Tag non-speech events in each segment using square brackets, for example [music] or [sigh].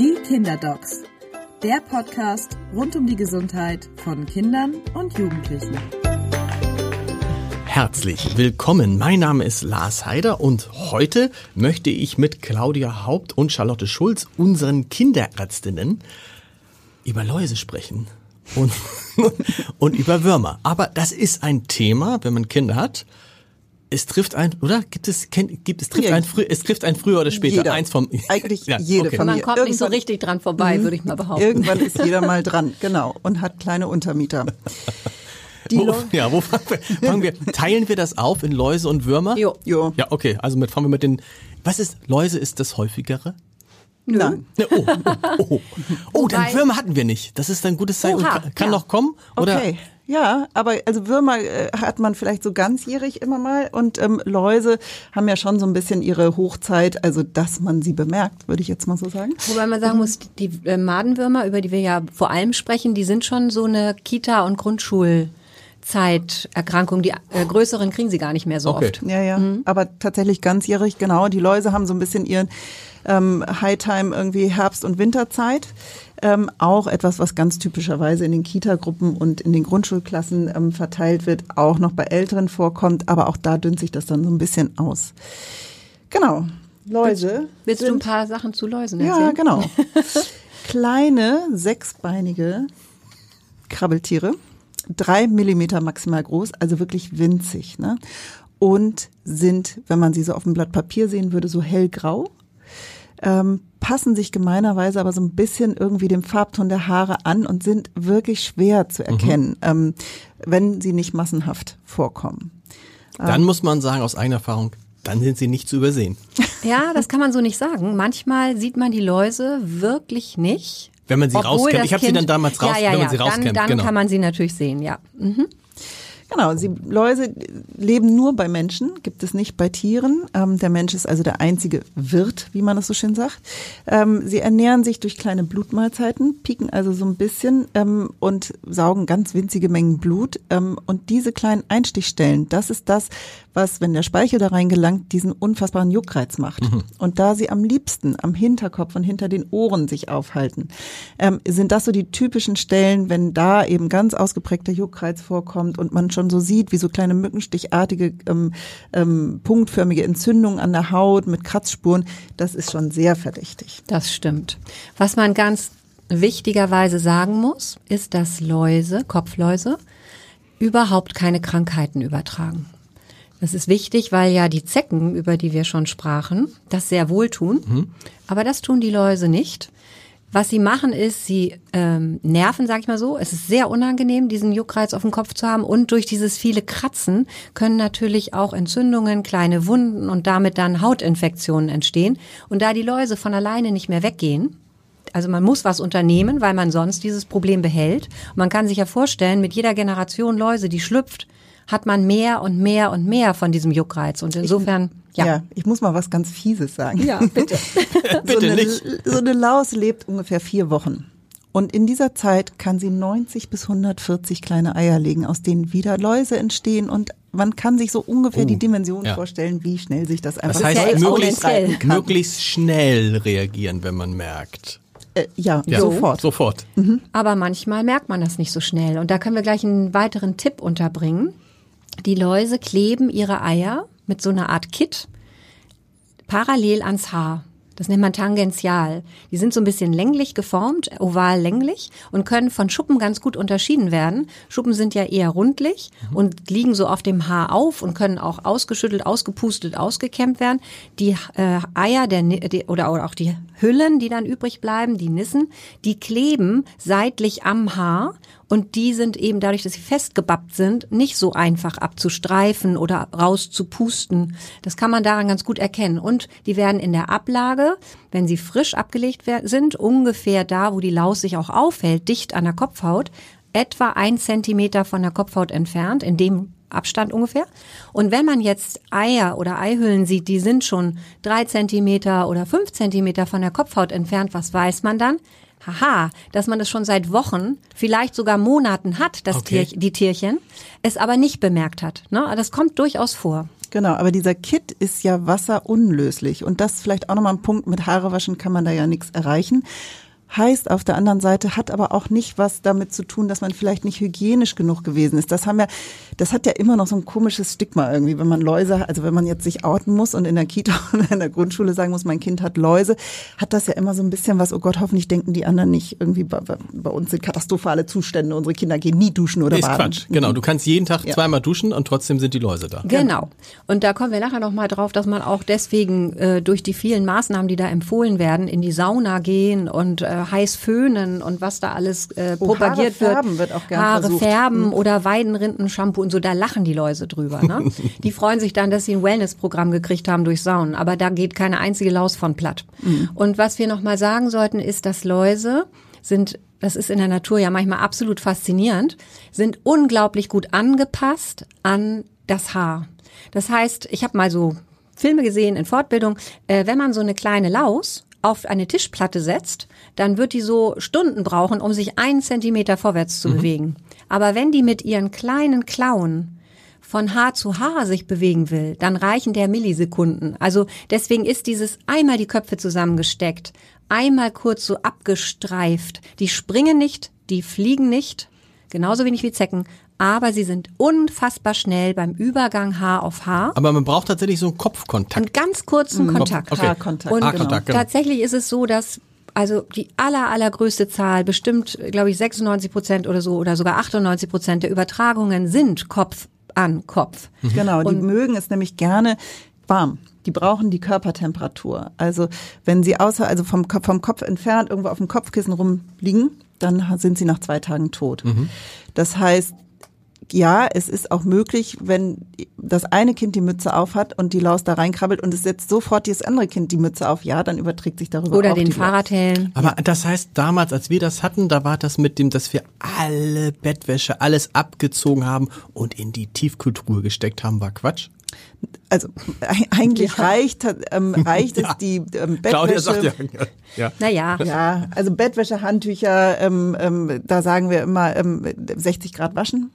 Die Kinderdocs, der Podcast rund um die Gesundheit von Kindern und Jugendlichen. Herzlich willkommen. Mein Name ist Lars Heider und heute möchte ich mit Claudia Haupt und Charlotte Schulz, unseren Kinderärztinnen, über Läuse sprechen und, [laughs] und über Würmer. Aber das ist ein Thema, wenn man Kinder hat. Es trifft ein, oder? Gibt es, gibt es trifft Ja. ein es trifft ein früher oder später. Jeder. Eins vom, [laughs] Eigentlich Ja, jede okay. Familie. Man kommt nicht so Irgendwann- richtig dran vorbei, würde ich mal behaupten. Irgendwann ist jeder [laughs] mal dran, genau, und hat kleine Untermieter. Die Wo, ja, wo fangen wir, fangen wir? Teilen wir das auf in Läuse und Würmer? Jo. Jo. Ja, okay. Also mit, fangen wir mit den, was ist, Läuse ist das häufigere? Nein. Ne, oh, oh, oh. oh dann Würmer hatten wir nicht. Das ist ein gutes Zeichen. Und Oha, kann kann ja. noch kommen? Oder? Okay. Ja, aber also Würmer äh, hat man vielleicht so ganzjährig immer mal und ähm, Läuse haben ja schon so ein bisschen ihre Hochzeit, also dass man sie bemerkt, würde ich jetzt mal so sagen. Wobei man sagen muss, die äh, Madenwürmer, über die wir ja vor allem sprechen, die sind schon so eine Kita- und Grundschulzeiterkrankung. Die äh, größeren kriegen sie gar nicht mehr so Okay. oft. Ja, ja, aber tatsächlich ganzjährig, genau. Die Läuse haben so ein bisschen ihren ähm, Hightime irgendwie Herbst- und Winterzeit. Ähm, auch etwas, was ganz typischerweise in den Kita-Gruppen und in den Grundschulklassen ähm, verteilt wird, auch noch bei Älteren vorkommt, aber auch da dünnt sich das dann so ein bisschen aus. Genau. Läuse. Willst du ein paar Sachen zu Läusen Ja, erzählen? genau. [laughs] Kleine, sechsbeinige Krabbeltiere, drei Millimeter maximal groß, also wirklich winzig, ne? Und sind, wenn man sie so auf dem Blatt Papier sehen würde, so hellgrau. Ähm, passen sich gemeinerweise aber so ein bisschen irgendwie dem Farbton der Haare an und sind wirklich schwer zu erkennen, ähm, wenn sie nicht massenhaft vorkommen. Dann muss man sagen, aus eigener Erfahrung, dann sind sie nicht zu übersehen. [laughs] Ja, das kann man so nicht sagen. Manchmal sieht man die Läuse wirklich nicht. Wenn man sie Obwohl rauskennt. Ich habe sie dann damals raus, ja, ja, wenn man ja. sie rauskennt. Dann, dann genau. kann man sie natürlich sehen, ja. Mhm. Genau, sie, Läuse leben nur bei Menschen, gibt es nicht bei Tieren. Ähm, der Mensch ist also der einzige Wirt, wie man das so schön sagt. Ähm, sie ernähren sich durch kleine Blutmahlzeiten, pieken also so ein bisschen ähm, und saugen ganz winzige Mengen Blut. Ähm, und diese kleinen Einstichstellen, das ist das, was, wenn der Speichel da reingelangt, diesen unfassbaren Juckreiz macht. Und da sie am liebsten am Hinterkopf und hinter den Ohren sich aufhalten, ähm, sind das so die typischen Stellen, wenn da eben ganz ausgeprägter Juckreiz vorkommt und man schon so sieht, wie so kleine mückenstichartige, ähm, ähm, punktförmige Entzündungen an der Haut mit Kratzspuren, das ist schon sehr verdächtig. Das stimmt. Was man ganz wichtigerweise sagen muss, ist, dass Läuse, Kopfläuse, überhaupt keine Krankheiten übertragen. Das ist wichtig, weil ja die Zecken, über die wir schon sprachen, das sehr wohl tun. Aber das tun die Läuse nicht. Was sie machen ist, sie ähm, nerven, sag ich mal so. Es ist sehr unangenehm, diesen Juckreiz auf dem Kopf zu haben. Und durch dieses viele Kratzen können natürlich auch Entzündungen, kleine Wunden und damit dann Hautinfektionen entstehen. Und da die Läuse von alleine nicht mehr weggehen, also man muss was unternehmen, weil man sonst dieses Problem behält. Und man kann sich ja vorstellen, mit jeder Generation Läuse, die schlüpft, hat man mehr und mehr und mehr von diesem Juckreiz. Und insofern, ja. Ja. ich muss mal was ganz Fieses sagen. Ja, [laughs] bitte. Bitte so eine, nicht. So eine Laus lebt ungefähr vier Wochen. Und in dieser Zeit kann sie 90 bis 140 kleine Eier legen, aus denen wieder Läuse entstehen. Und man kann sich so ungefähr Oh, die Dimension ja. vorstellen, wie schnell sich das einfach Das heißt, möglichst, möglichst schnell reagieren, wenn man merkt. Äh, ja, Ja, sofort. Sofort. Aber manchmal merkt man das nicht so schnell. Und da können wir gleich einen weiteren Tipp unterbringen. Die Läuse kleben ihre Eier mit so einer Art Kit parallel ans Haar. Das nennt man tangential. Die sind so ein bisschen länglich geformt, oval länglich und können von Schuppen ganz gut unterschieden werden. Schuppen sind ja eher rundlich und liegen so auf dem Haar auf und können auch ausgeschüttelt, ausgepustet, ausgekämmt werden. Die äh, Eier der, die, oder, oder auch die Hüllen, die dann übrig bleiben, die Nissen, die kleben seitlich am Haar und die sind eben dadurch, dass sie festgebappt sind, nicht so einfach abzustreifen oder rauszupusten. Das kann man daran ganz gut erkennen. Und die werden in der Ablage, wenn sie frisch abgelegt sind, ungefähr da, wo die Laus sich auch aufhält, dicht an der Kopfhaut, etwa ein Zentimeter von der Kopfhaut entfernt, in dem Abstand ungefähr. Und wenn man jetzt Eier oder Eihüllen sieht, die sind schon drei Zentimeter oder fünf Zentimeter von der Kopfhaut entfernt, was weiß man dann? Haha, dass man das schon seit Wochen, vielleicht sogar Monaten hat, das Okay. Tier, die Tierchen, es aber nicht bemerkt hat. Ne? Das kommt durchaus vor. Genau, aber dieser Kit ist ja wasserunlöslich und das vielleicht auch nochmal ein Punkt, mit Haare waschen kann man da ja nichts erreichen. Heißt auf der anderen Seite, hat aber auch nicht was damit zu tun, dass man vielleicht nicht hygienisch genug gewesen ist. Das haben ja, das hat ja immer noch so ein komisches Stigma irgendwie, wenn man Läuse, also wenn man jetzt sich outen muss und in der Kita [laughs] oder in der Grundschule sagen muss, mein Kind hat Läuse, hat das ja immer so ein bisschen was, oh Gott, hoffentlich denken die anderen nicht irgendwie, bei, bei uns sind katastrophale Zustände, unsere Kinder gehen nie duschen oder Nee, ist baden. Quatsch. Genau, du kannst jeden Tag Ja. zweimal duschen und trotzdem sind die Läuse da. Genau. Und da kommen wir nachher noch mal drauf, dass man auch deswegen äh, durch die vielen Maßnahmen, die da empfohlen werden, in die Sauna gehen und äh, heiß föhnen und was da alles äh, Oh, propagiert Haare färben wird. wird auch gern Haare versucht. färben Mhm. oder Weidenrinden-Shampoo und so, da lachen die Läuse drüber. Ne? [laughs] die freuen sich dann, dass sie ein Wellness-Programm gekriegt haben durch Saunen. Aber da geht keine einzige Laus von platt. Mhm. Und was wir noch mal sagen sollten, ist, dass Läuse sind das ist in der Natur ja manchmal absolut faszinierend, sind unglaublich gut angepasst an das Haar. Das heißt, ich habe mal so Filme gesehen in Fortbildung, äh, wenn man so eine kleine Laus auf eine Tischplatte setzt, dann wird die so Stunden brauchen, um sich einen Zentimeter vorwärts zu bewegen. Aber wenn die mit ihren kleinen Klauen von Haar zu Haar sich bewegen will, dann reichen der Millisekunden. Also deswegen ist dieses einmal die Köpfe zusammengesteckt, einmal kurz so abgestreift. Die springen nicht, die fliegen nicht, genauso wenig wie Zecken, aber sie sind unfassbar schnell beim Übergang Haar auf Haar. Aber man braucht tatsächlich so einen Kopfkontakt. Einen ganz kurzen Kontakt. okay. Haarkontakt, Und Haarkontakt, genau. tatsächlich ist es so, dass also die aller, allergrößte Zahl, bestimmt, glaube ich, 96 Prozent oder so oder sogar 98 Prozent der Übertragungen sind Kopf an Kopf. Genau, die Und- mögen es nämlich gerne warm. Die brauchen die Körpertemperatur. Also wenn sie außer, also vom, vom Kopf entfernt irgendwo auf dem Kopfkissen rumliegen, dann sind sie nach zwei Tagen tot. Das heißt, ja, es ist auch möglich, wenn das eine Kind die Mütze auf hat und die Laus da reinkrabbelt und es setzt sofort das andere Kind die Mütze auf, ja, dann überträgt sich darüber Oder auch den. Fahrradhelm. Aber das heißt, damals, als wir das hatten, da war das mit dem, dass wir alle Bettwäsche, alles abgezogen haben und in die Tiefkultur gesteckt haben, war Quatsch. Also eigentlich reicht, ähm, [laughs] reicht Ja. es die ähm, Bettwäsche. Claudia sagt ja. ja. Naja, Ja, also Bettwäsche, Handtücher, ähm, ähm, da sagen wir immer ähm, 60 Grad waschen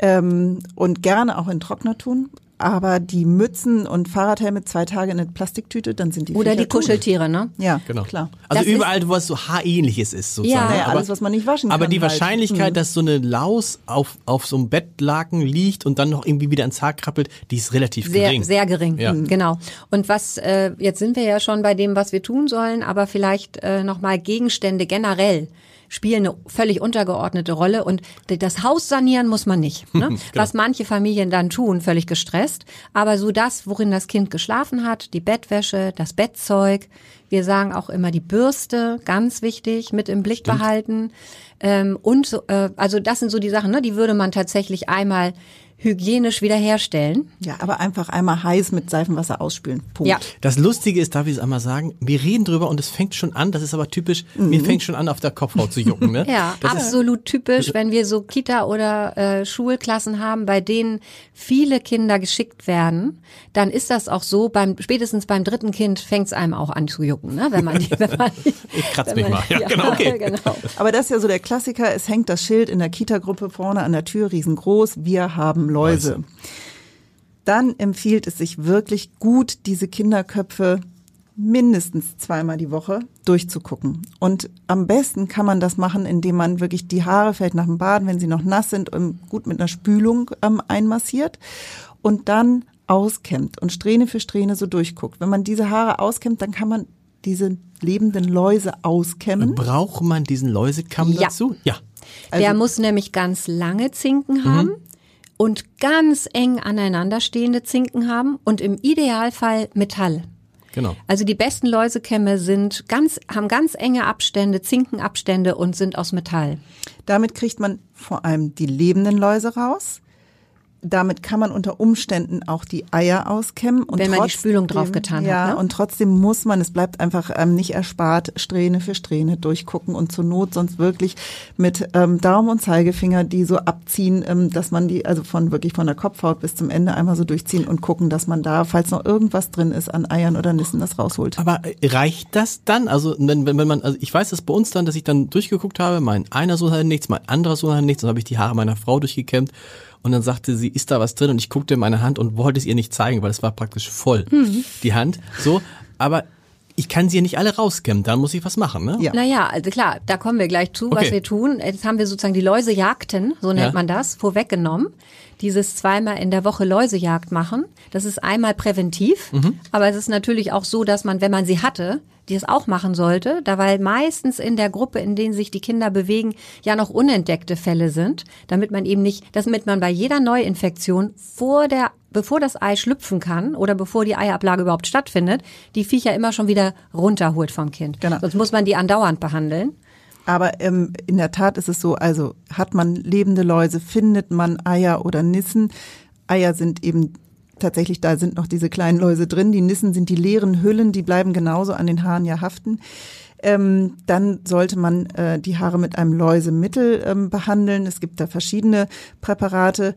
ähm, und gerne auch in Trockner tun. Aber die Mützen und Fahrradhelme zwei Tage in eine Plastiktüte, dann sind die oder Viecher die tot. Kuscheltiere, ne? Ja, Genau. klar. Also Das überall, wo was so haarähnliches ist, sozusagen. Ja. Aber, alles, was man nicht waschen aber kann. die halt. Wahrscheinlichkeit, Mhm. dass so eine Laus auf, auf so einem Bettlaken liegt und dann noch irgendwie wieder ins Haar krabbelt, die ist relativ Sehr, gering. sehr gering, Ja. Mhm, genau. Und was, äh, jetzt sind wir ja schon bei dem, was wir tun sollen, aber vielleicht äh, nochmal Gegenstände generell spielen eine völlig untergeordnete Rolle und das Haus sanieren muss man nicht. Ne? [laughs] Genau. Was manche Familien dann tun, völlig gestresst. Aber so das, worin das Kind geschlafen hat, die Bettwäsche, das Bettzeug, wir sagen auch immer die Bürste, ganz wichtig, mit im Blick behalten. Ähm, und äh, also das sind so die Sachen, ne? die würde man tatsächlich einmal hygienisch wiederherstellen. Ja, aber einfach einmal heiß mit Seifenwasser ausspülen. Punkt. Ja. Das Lustige ist, darf ich es einmal sagen, wir reden drüber und es fängt schon an, das ist aber typisch, mir fängt schon an, auf der Kopfhaut zu jucken. Ne? Mhm. [laughs] Ja, das ist, absolut typisch, wenn wir so Kita- oder äh, Schulklassen haben, bei denen viele Kinder geschickt werden, dann ist das auch so, beim spätestens beim dritten Kind fängt es einem auch an zu jucken, ne? wenn man die, wenn man die, [laughs] Ich kratz wenn mich man- mal. Ja, [laughs] genau, okay. genau. Aber das ist ja so der Klassiker. Es hängt das Schild in der Kita-Gruppe vorne an der Tür riesengroß. Wir haben Läuse. Läuse. Dann empfiehlt es sich wirklich gut, diese Kinderköpfe mindestens zweimal die Woche durchzugucken. Und am besten kann man das machen, indem man wirklich die Haare vielleicht nach dem Baden, wenn sie noch nass sind, ähm, gut mit einer Spülung ähm, einmassiert und dann auskämmt und Strähne für Strähne so durchguckt. Wenn man diese Haare auskämmt, dann kann man diese lebenden Läuse auskämmen. Braucht man diesen Läusekamm Ja. dazu? Ja. Der muss nämlich ganz lange Zinken haben und ganz eng aneinanderstehende Zinken haben und im Idealfall Metall. Genau. Also die besten Läusekämme sind ganz, haben ganz enge Abstände, Zinkenabstände und sind aus Metall. Damit kriegt man vor allem die lebenden Läuse raus. Damit kann man unter Umständen auch die Eier auskämmen. Und Wenn man die trotzdem- Spülung draufgetan hat, Ja, ne? und trotzdem muss man, es bleibt einfach ähm, nicht erspart, Strähne für Strähne durchgucken und zur Not sonst wirklich mit ähm, Daumen und Zeigefinger die so abziehen, ähm, dass man die, also von wirklich von der Kopfhaut bis zum Ende einmal so durchziehen und gucken, dass man da, falls noch irgendwas drin ist an Eiern oder Nissen, das rausholt. Aber äh, reicht das dann? Also wenn, wenn, wenn man, also ich weiß das bei uns dann, dass ich dann durchgeguckt habe, mein einer Sohn hatte nichts, mein anderer Sohn hatte nichts, dann habe ich die Haare meiner Frau durchgekämmt Und dann sagte sie, ist da was drin? Und ich guckte in meine Hand und wollte es ihr nicht zeigen, weil es war praktisch voll, Mhm. die Hand. So, aber ich kann sie ja nicht alle rauskämmen, dann muss ich was machen, ne? Ja. Naja, also klar, da kommen wir gleich zu, Okay. was wir tun. Jetzt haben wir sozusagen die Läusejagden, so nennt Ja. man das, vorweggenommen. Dieses zweimal in der Woche Läusejagd machen. Das ist einmal präventiv, Mhm. aber es ist natürlich auch so, dass man, wenn man sie hatte, die es auch machen sollte, da weil meistens in der Gruppe, in denen sich die Kinder bewegen, ja noch unentdeckte Fälle sind, damit man eben nicht, damit man bei jeder Neuinfektion vor der bevor das Ei schlüpfen kann oder bevor die Eiablage überhaupt stattfindet, die Viecher immer schon wieder runterholt vom Kind. Genau. Sonst muss man die andauernd behandeln. Aber ähm, in der Tat ist es so, also hat man lebende Läuse, findet man Eier oder Nissen. Eier sind eben tatsächlich, da sind noch diese kleinen Läuse drin. Die Nissen sind die leeren Hüllen, die bleiben genauso an den Haaren ja haften. Ähm, dann sollte man äh, die Haare mit einem Läusemittel ähm, behandeln. Es gibt da verschiedene Präparate.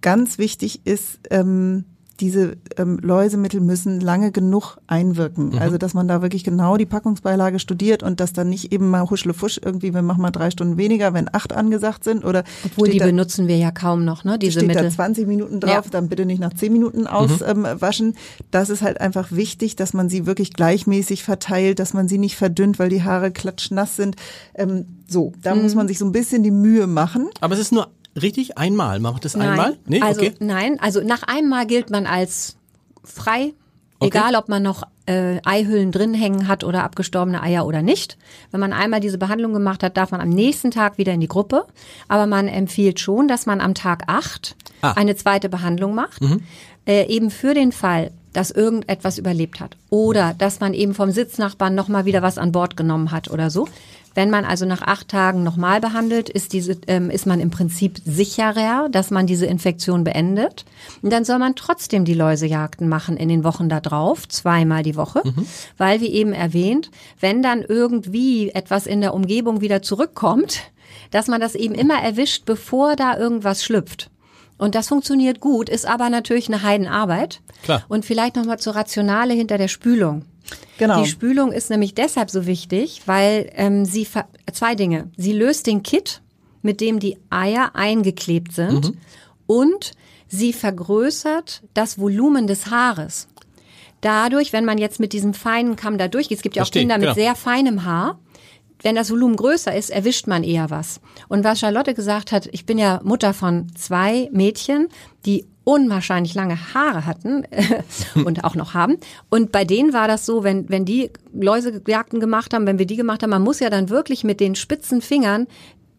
Ganz wichtig ist, ähm, diese ähm, Läusemittel müssen lange genug einwirken. Also, dass man da wirklich genau die Packungsbeilage studiert und dass dann nicht eben mal huschlefusch irgendwie, wir machen mal drei Stunden weniger, wenn acht angesagt sind oder Obwohl die da, benutzen wir ja kaum noch, ne? Diese steht Mittel. da 20 Minuten drauf, Ja. dann bitte nicht nach 10 Minuten auswaschen. Ähm, waschen. das ist halt einfach wichtig, dass man sie wirklich gleichmäßig verteilt, dass man sie nicht verdünnt, weil die Haare klatschnass sind. Ähm, so, da Mhm. muss man sich so ein bisschen die Mühe machen. Aber es ist nur richtig einmal. Man macht das einmal? Nee, also okay. nein, also nach einmal gilt man als frei, egal ob man noch äh, Eihüllen drin hängen hat oder abgestorbene Eier oder nicht. Wenn man einmal diese Behandlung gemacht hat, darf man am nächsten Tag wieder in die Gruppe. Aber man empfiehlt schon, dass man am Tag acht Ah. eine zweite Behandlung macht, äh, eben für den Fall, dass irgendetwas überlebt hat oder dass man eben vom Sitznachbarn noch mal wieder was an Bord genommen hat oder so. Wenn man also nach acht Tagen nochmal behandelt, ist, diese, ähm, ist man im Prinzip sicherer, dass man diese Infektion beendet. Und dann soll man trotzdem die Läusejagden machen in den Wochen da drauf, zweimal die Woche, weil wie eben erwähnt, wenn dann irgendwie etwas in der Umgebung wieder zurückkommt, dass man das eben immer erwischt, bevor da irgendwas schlüpft. Und das funktioniert gut, ist aber natürlich eine Heidenarbeit. Klar. Und vielleicht nochmal zur Rationale hinter der Spülung. Genau. Die Spülung ist nämlich deshalb so wichtig, weil ähm, sie zwei Dinge. Sie löst den Kit, mit dem die Eier eingeklebt sind, und sie vergrößert das Volumen des Haares. Dadurch, wenn man jetzt mit diesem feinen Kamm da durchgeht, es gibt ja auch Verstehe, Kinder mit genau. sehr feinem Haar, wenn das Volumen größer ist, erwischt man eher was. Und was Charlotte gesagt hat, ich bin ja Mutter von zwei Mädchen, die unwahrscheinlich lange Haare hatten und auch noch haben. Und bei denen war das so, wenn, wenn die Läusejagden gemacht haben, wenn wir die gemacht haben, man muss ja dann wirklich mit den spitzen Fingern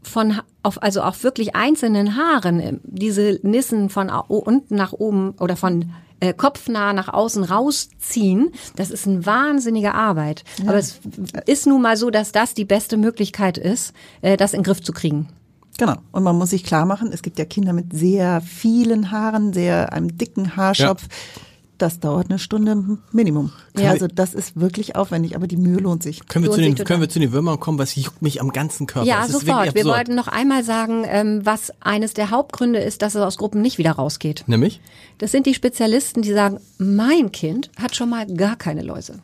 von auf also auch wirklich einzelnen Haaren äh, diese Nissen von unten nach oben oder von äh, kopfnah nach außen rausziehen. Das ist eine wahnsinnige Arbeit. Aber es ist nun mal so, dass das die beste Möglichkeit ist, äh, das in den Griff zu kriegen. Genau. Und man muss sich klar machen, es gibt ja Kinder mit sehr vielen Haaren, sehr einem dicken Haarschopf. Das dauert eine Stunde Minimum. Ja. Also das ist wirklich aufwendig, aber die Mühe lohnt sich. Können wir, lohnt zu den, können wir zu den Würmern kommen? Was juckt mich am ganzen Körper? Ja, ist sofort. Wir wollten noch einmal sagen, ähm, was eines der Hauptgründe ist, dass es aus Gruppen nicht wieder rausgeht. Nämlich? Das sind die Spezialisten, die sagen, mein Kind hat schon mal gar keine Läuse.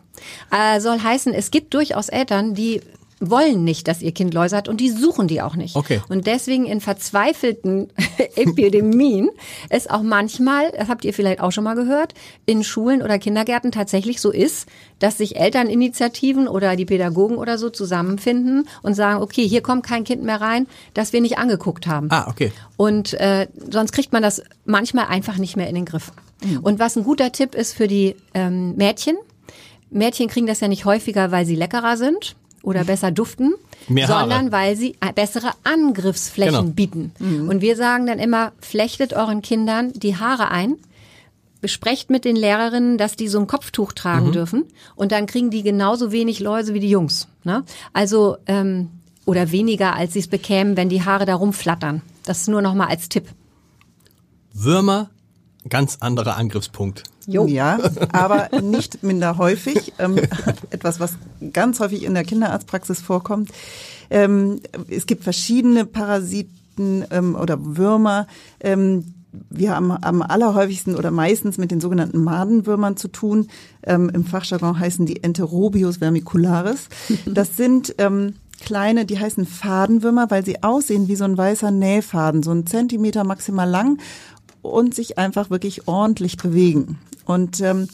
Äh, soll heißen, es gibt durchaus Eltern, die wollen nicht, dass ihr Kind Läuse hat und die suchen die auch nicht. Okay. Und deswegen in verzweifelten [laughs] Epidemien es auch manchmal, das habt ihr vielleicht auch schon mal gehört, in Schulen oder Kindergärten tatsächlich so ist, dass sich Elterninitiativen oder die Pädagogen oder so zusammenfinden und sagen, okay, hier kommt kein Kind mehr rein, das wir nicht angeguckt haben. Ah, okay. Und äh, sonst kriegt man das manchmal einfach nicht mehr in den Griff. Und was ein guter Tipp ist für die ähm, Mädchen, Mädchen kriegen das ja nicht häufiger, weil sie leckerer sind oder besser duften, Mehr Haare. sondern weil sie bessere Angriffsflächen Genau. bieten. Und wir sagen dann immer, flechtet euren Kindern die Haare ein, besprecht mit den Lehrerinnen, dass die so ein Kopftuch tragen dürfen und dann kriegen die genauso wenig Läuse wie die Jungs. Ne? Also ähm, oder weniger, als sie es bekämen, wenn die Haare da rumflattern. Das nur noch mal als Tipp. Würmer, ganz anderer Angriffspunkt. Ja, aber nicht minder häufig. Ähm, [laughs] etwas, was ganz häufig in der Kinderarztpraxis vorkommt. Ähm, es gibt verschiedene Parasiten ähm, oder Würmer. Ähm, wir haben am allerhäufigsten oder meistens mit den sogenannten Madenwürmern zu tun. Ähm, Im Fachjargon heißen die Enterobius vermicularis. Das sind ähm, kleine, die heißen Fadenwürmer, weil sie aussehen wie so ein weißer Nähfaden, so ein Zentimeter maximal lang und sich einfach wirklich ordentlich bewegen. Und ähm,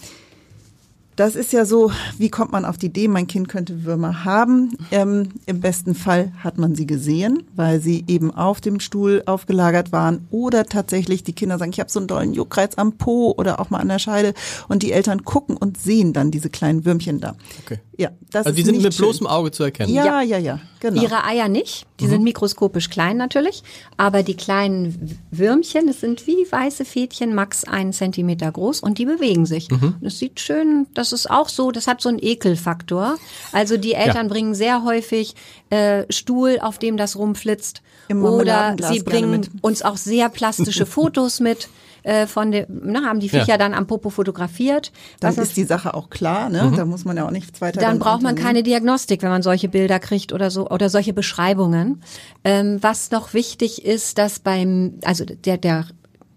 das ist ja so, wie kommt man auf die Idee, mein Kind könnte Würmer haben? Ähm, Im besten Fall hat man sie gesehen, weil sie eben auf dem Stuhl aufgelagert waren oder tatsächlich die Kinder sagen, ich habe so einen dollen Juckreiz am Po oder auch mal an der Scheide und die Eltern gucken und sehen dann diese kleinen Würmchen da. Okay. Ja, das Also die sind nicht mit bloßem Auge zu erkennen. Ja, ja, ja, genau. Ihre Eier nicht, die sind mikroskopisch klein natürlich, aber die kleinen Würmchen, das sind wie weiße Fädchen, max einen Zentimeter groß und die bewegen sich. Das sieht schön, das ist auch so, das hat so einen Ekelfaktor. Also die Eltern bringen sehr häufig äh, Stuhl, auf dem das rumflitzt. Im Oder sie bringen uns auch sehr plastische [laughs] Fotos mit. Äh, von der, na, haben die Viecher Ja. dann am Popo fotografiert. dann Was ist die Sache auch klar, ne? Da muss man ja auch nichts weiter. dann braucht man keine Diagnostik, wenn man solche Bilder kriegt oder so oder solche Beschreibungen. Ähm, was noch wichtig ist, dass beim also der der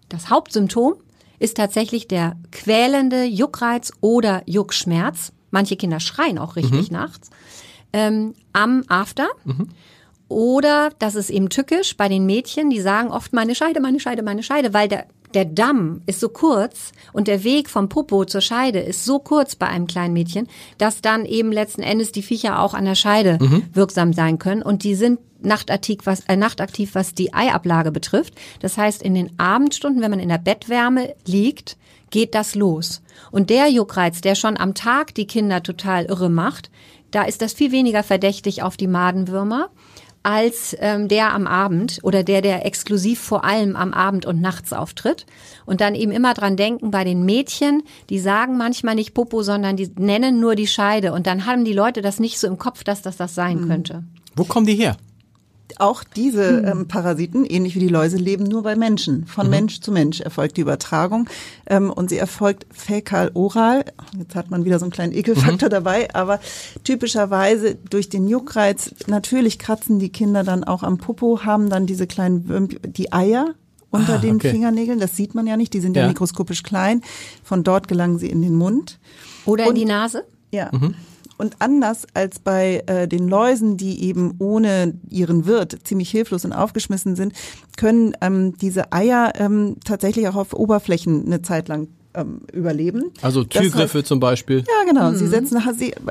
das Hauptsymptom ist tatsächlich der quälende Juckreiz oder Juckschmerz. Manche Kinder schreien auch richtig nachts ähm, am After. Oder das ist eben tückisch bei den Mädchen, die sagen oft meine Scheide, meine Scheide, meine Scheide, weil der der Damm ist so kurz und der Weg vom Popo zur Scheide ist so kurz bei einem kleinen Mädchen, dass dann eben letzten Endes die Viecher auch an der Scheide wirksam sein können und die sind nachtaktiv was, äh, nachtaktiv, was die Eiablage betrifft. Das heißt, in den Abendstunden, wenn man in der Bettwärme liegt, geht das los. Und der Juckreiz, der schon am Tag die Kinder total irre macht, da ist das viel weniger verdächtig auf die Madenwürmer als ähm, der am Abend oder der, der exklusiv vor allem am Abend und nachts auftritt. Und dann eben immer dran denken bei den Mädchen, die sagen manchmal nicht Popo, sondern die nennen nur die Scheide. Und dann haben die Leute das nicht so im Kopf, dass das das sein könnte. Wo kommen die her? Auch diese Hm. ähm, Parasiten, ähnlich wie die Läuse, leben nur bei Menschen. Mhm. Von Mensch zu Mensch erfolgt die Übertragung ähm, und sie erfolgt fäkal-oral. Jetzt hat man wieder so einen kleinen Mhm. Ekelfaktor dabei, aber typischerweise durch den Juckreiz, natürlich kratzen die Kinder dann auch am Popo, haben dann diese kleinen Würm die Eier unter Ah, den okay. Fingernägeln. Das sieht man ja nicht, die sind ja, Ja. mikroskopisch klein. Von dort gelangen sie in den Mund. Oder in Und- die Nase? Ja. Und anders als bei äh, den Läusen, die eben ohne ihren Wirt ziemlich hilflos und aufgeschmissen sind, können ähm, diese Eier ähm, tatsächlich auch auf Oberflächen eine Zeit lang ähm, überleben. Also Das Türgriffe heißt- zum Beispiel. ja, genau. Mhm. Sie setzen,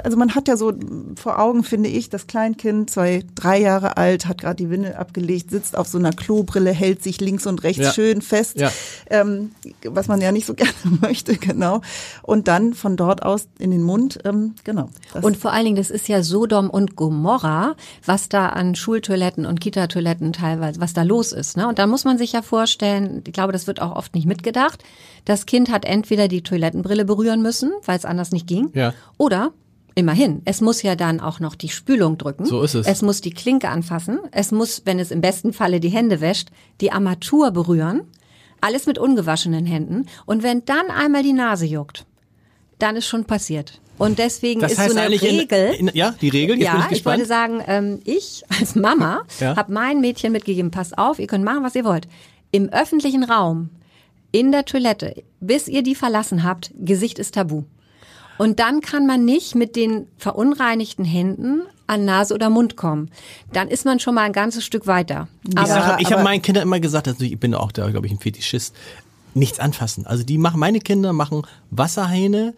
also man hat ja so vor Augen, finde ich, das Kleinkind, zwei, drei Jahre alt, hat gerade die Windel abgelegt, sitzt auf so einer Klobrille, hält sich links und rechts Ja. schön fest, Ja. ähm, was man ja nicht so [laughs] gerne möchte, genau. Und dann von dort aus in den Mund, ähm, genau. Und vor allen Dingen, das ist ja Sodom und Gomorra, was da an Schultoiletten und Kitatoiletten teilweise, was da los ist. Ne? Und da muss man sich ja vorstellen, ich glaube, das wird auch oft nicht mitgedacht, das Kind hat entweder die Toilettenbrille berühren müssen, weil es anders nicht ging, Ja. oder Immerhin, es muss ja dann auch noch die Spülung drücken. So ist es. Es muss die Klinke anfassen. Es muss, wenn es im besten Falle die Hände wäscht, die Armatur berühren. Alles mit ungewaschenen Händen. Und wenn dann einmal die Nase juckt, dann ist schon passiert. Und deswegen Das ist heißt so eine Regel. in, in, ja die Regel. Jetzt bin ja, ich ich wollte gespannt. sagen, ähm, ich als Mama Ja. habe mein Mädchen mitgegeben, passt auf, ihr könnt machen, was ihr wollt. Im öffentlichen Raum, in der Toilette, bis ihr die verlassen habt, Gesicht ist tabu. Und dann kann man nicht mit den verunreinigten Händen an Nase oder Mund kommen. Dann ist man schon mal ein ganzes Stück weiter. ich Aber sag, ich habe meinen Kindern immer gesagt, also ich bin auch da, glaube ich, ein Fetischist. Nichts anfassen. Also die machen, meine Kinder machen Wasserhähne,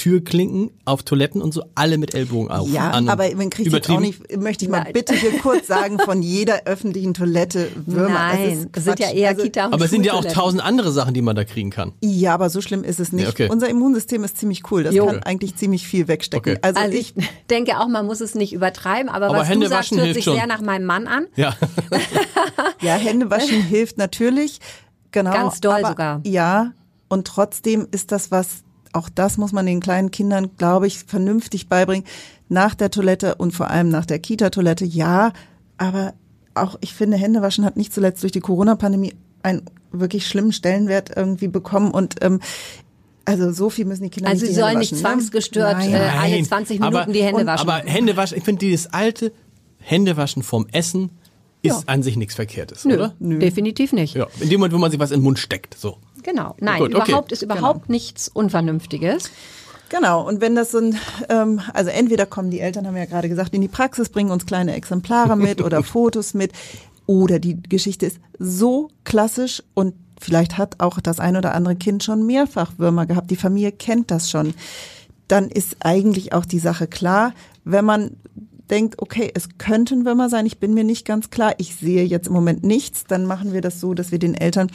Türklinken auf Toiletten und so alle mit Ellbogen auf. Ja, an. aber man kriegt jetzt auch nicht, möchte ich mal Nein. bitte hier kurz sagen, von [laughs] jeder öffentlichen Toilette Würmer. Nein, das das sind ja eher Also, Kita und Aber es sind ja auch tausend andere Sachen, die man da kriegen kann. Ja, aber so schlimm ist es nicht. Ja, okay. Unser Immunsystem ist ziemlich cool. Das Jo. kann eigentlich ziemlich viel wegstecken. Okay. Also, Also ich, denke auch, man muss es nicht übertreiben, aber, Aber was Hände du sagst, hört sich schon. sehr nach meinem Mann an. Ja. [laughs] ja, Händewaschen hilft natürlich. Genau. Ganz doll aber, sogar. Ja, und trotzdem ist das was, auch das muss man den kleinen Kindern, glaube ich, vernünftig beibringen. Nach der Toilette und vor allem nach der Kita-Toilette, ja, aber auch, ich finde, Händewaschen hat nicht zuletzt durch die Corona-Pandemie einen wirklich schlimmen Stellenwert irgendwie bekommen und ähm, also so viel müssen die Kinder Also nicht sie die sollen nicht ne? zwangsgestört Nein. äh, alle Nein, 20 Minuten aber, die Hände und- waschen. Aber Händewaschen, ich finde dieses alte Händewaschen vorm Essen ist an sich nichts Verkehrtes, Nö, oder? definitiv nicht. Ja, in dem Moment, wo man sich was in den Mund steckt, so. Genau. Nein, Gut, okay. überhaupt ist überhaupt nichts Unvernünftiges. Genau, und wenn das so ein, ähm, also entweder kommen die Eltern, haben wir ja gerade gesagt, in die Praxis, bringen uns kleine Exemplare mit [laughs] oder Fotos mit, oder die Geschichte ist so klassisch und vielleicht hat auch das ein oder andere Kind schon mehrfach Würmer gehabt, die Familie kennt das schon, dann ist eigentlich auch die Sache klar, wenn man denkt, okay, es könnten Würmer sein, ich bin mir nicht ganz klar, ich sehe jetzt im Moment nichts, dann machen wir das so, dass wir den Eltern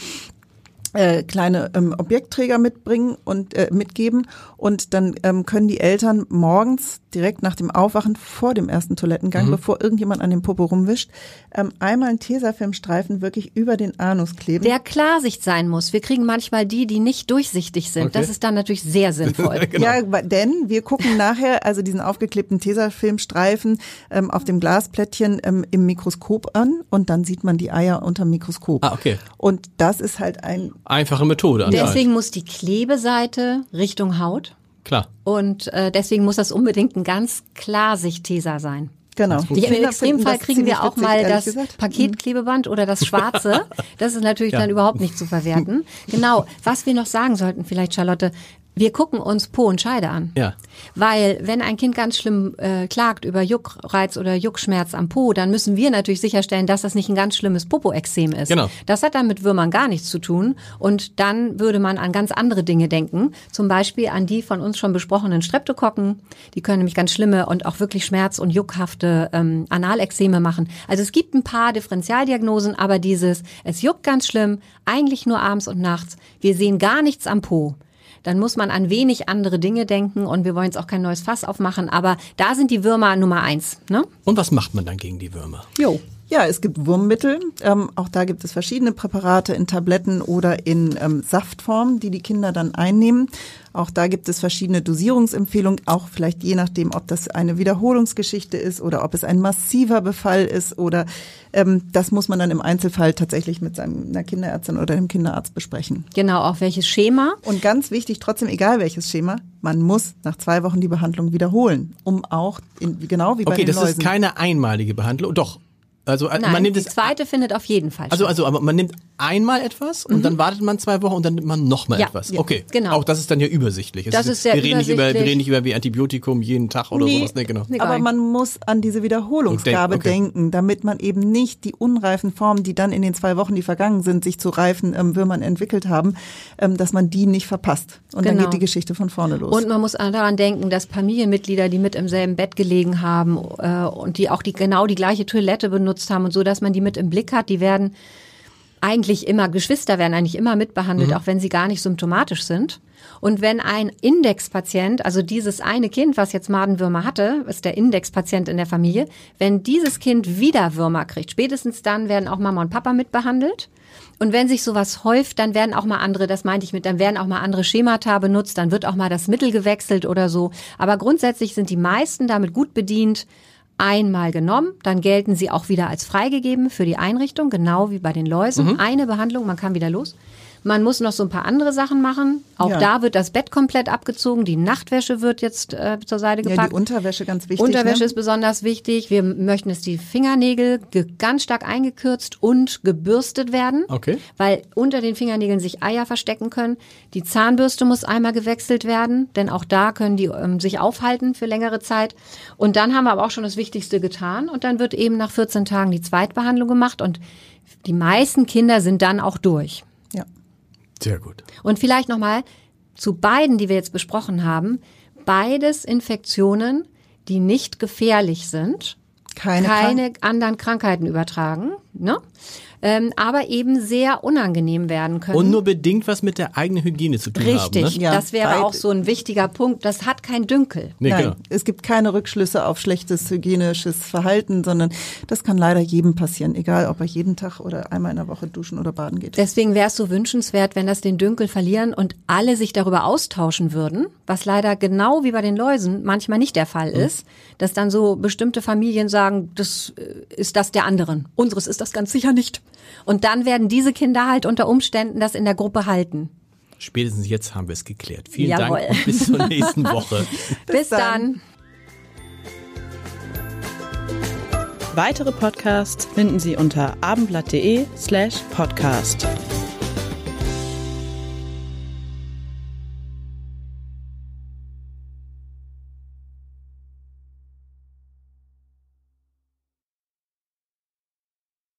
äh, kleine ähm, Objektträger mitbringen und äh, mitgeben und dann ähm, können die Eltern morgens direkt nach dem Aufwachen vor dem ersten Toilettengang, mhm. bevor irgendjemand an dem Popo rumwischt, ähm, einmal einen Tesafilmstreifen wirklich über den Anus kleben. Der Klarsicht sein muss. Wir kriegen manchmal die, die nicht durchsichtig sind. Okay. Das ist dann natürlich sehr sinnvoll. [laughs] genau. Ja, denn wir gucken nachher also diesen aufgeklebten Tesafilmstreifen ähm, auf dem Glasplättchen ähm, im Mikroskop an und dann sieht man die Eier unter dem Mikroskop. Ah, okay. Und das ist halt ein einfache Methode. Deswegen muss die Klebeseite Richtung Haut. Klar. Und äh, deswegen muss das unbedingt ein ganz Klarsicht-Teser sein. Genau. Im Extremfall kriegen wir auch mal das gesagt. Paketklebeband oder das schwarze. [laughs] Das ist natürlich ja. dann überhaupt nicht zu verwerten. [laughs] Genau. Was wir noch sagen sollten, vielleicht Charlotte, wir gucken uns Po und Scheide an. Ja. Weil wenn ein Kind ganz schlimm äh, klagt über Juckreiz oder Juckschmerz am Po, dann müssen wir natürlich sicherstellen, dass das nicht ein ganz schlimmes Popoexem ist. Genau. Das hat dann mit Würmern gar nichts zu tun. Und dann würde man an ganz andere Dinge denken. Zum Beispiel an die von uns schon besprochenen Streptokokken. Die können nämlich ganz schlimme und auch wirklich schmerz- und juckhafte ähm, Analexeme machen. Also es gibt ein paar Differentialdiagnosen, aber dieses, es juckt ganz schlimm, eigentlich nur abends und nachts. Wir sehen gar nichts am Po dann muss man an wenig andere Dinge denken und wir wollen jetzt auch kein neues Fass aufmachen, aber da sind die Würmer Nummer eins. Ne? Und was macht man dann gegen die Würmer? Jo. Ja, es gibt Wurmmittel. Ähm, auch da gibt es verschiedene Präparate in Tabletten oder in ähm, Saftform, die die Kinder dann einnehmen. Auch da gibt es verschiedene Dosierungsempfehlungen, auch vielleicht je nachdem, ob das eine Wiederholungsgeschichte ist oder ob es ein massiver Befall ist oder ähm, das muss man dann im Einzelfall tatsächlich mit seiner Kinderärztin oder dem Kinderarzt besprechen. Genau, auch welches Schema. Und ganz wichtig, trotzdem egal welches Schema, man muss nach zwei Wochen die Behandlung wiederholen, um auch in, genau wie bei okay, den Läusen. Okay, das ist keine einmalige Behandlung. Doch, also äh, Nein, man nimmt die es, zweite findet auf jeden Fall Also, also, aber man nimmt einmal etwas und mhm. dann wartet man zwei Wochen und dann nimmt man nochmal ja, etwas. Ja, okay, genau. Auch das ist dann ja übersichtlich. Das ist, ist sehr wir reden übersichtlich. Nicht über, wir reden nicht über wie Antibiotikum jeden Tag oder nee, sowas. Nee, genau. Nee, aber man muss an diese Wiederholungsgabe okay. denken, damit man eben nicht die unreifen Formen, die dann in den zwei Wochen, die vergangen sind, sich zu reifen ähm, Würmern entwickelt haben, ähm, dass man die nicht verpasst. Und genau. dann geht die Geschichte von vorne los. Und man muss daran denken, dass Familienmitglieder, die mit im selben Bett gelegen haben äh, und die auch die genau die gleiche Toilette benutzt haben und so, dass man die mit im Blick hat. Die werden eigentlich immer, Geschwister werden eigentlich immer mitbehandelt, mhm. auch wenn sie gar nicht symptomatisch sind. Und wenn ein Indexpatient, also dieses eine Kind, was jetzt Madenwürmer hatte, ist der Indexpatient in der Familie, wenn dieses Kind wieder Würmer kriegt, spätestens dann werden auch Mama und Papa mitbehandelt. Und wenn sich sowas häuft, dann werden auch mal andere, das meinte ich mit, dann werden auch mal andere Schemata benutzt, dann wird auch mal das Mittel gewechselt oder so. Aber grundsätzlich sind die meisten damit gut bedient, einmal genommen, dann gelten sie auch wieder als freigegeben für die Einrichtung, genau wie bei den Läusen. Mhm. Eine Behandlung, man kann wieder los. Man muss noch so ein paar andere Sachen machen. Auch ja. da wird das Bett komplett abgezogen. Die Nachtwäsche wird jetzt äh, zur Seite gepackt. Ja, die Unterwäsche ganz wichtig. Unterwäsche ne? ist besonders wichtig. Wir möchten, dass die Fingernägel ganz stark eingekürzt und gebürstet werden. Okay. Weil unter den Fingernägeln sich Eier verstecken können. Die Zahnbürste muss einmal gewechselt werden, denn auch da können die ähm, sich aufhalten für längere Zeit. Und dann haben wir aber auch schon das Wichtigste getan. Und dann wird eben nach 14 Tagen die Zweitbehandlung gemacht und die meisten Kinder sind dann auch durch. Sehr gut. Und vielleicht nochmal zu beiden, die wir jetzt besprochen haben. Beides Infektionen, die nicht gefährlich sind, keine, keine anderen Krankheiten übertragen. Ne? ähm, aber eben sehr unangenehm werden können. Und nur bedingt was mit der eigenen Hygiene zu tun Richtig, haben. Richtig, ne? ja, das wäre auch so ein wichtiger Punkt. Das hat kein Dünkel. Nee, Nein, genau. es gibt keine Rückschlüsse auf schlechtes hygienisches Verhalten, sondern das kann leider jedem passieren, egal ob er jeden Tag oder einmal in der Woche duschen oder baden geht. Deswegen wäre es so wünschenswert, wenn das den Dünkel verlieren und alle sich darüber austauschen würden, was leider genau wie bei den Läusen manchmal nicht der Fall mhm. ist, dass dann so bestimmte Familien sagen, das äh, ist das der anderen. Unseres ist das ganz sicher nicht. Und dann werden diese Kinder halt unter Umständen das in der Gruppe halten. Spätestens jetzt haben wir es geklärt. Vielen Jawohl. Dank und bis zur [laughs] nächsten Woche. bis, bis dann. Weitere Podcasts finden Sie unter abendblatt.de slash podcast.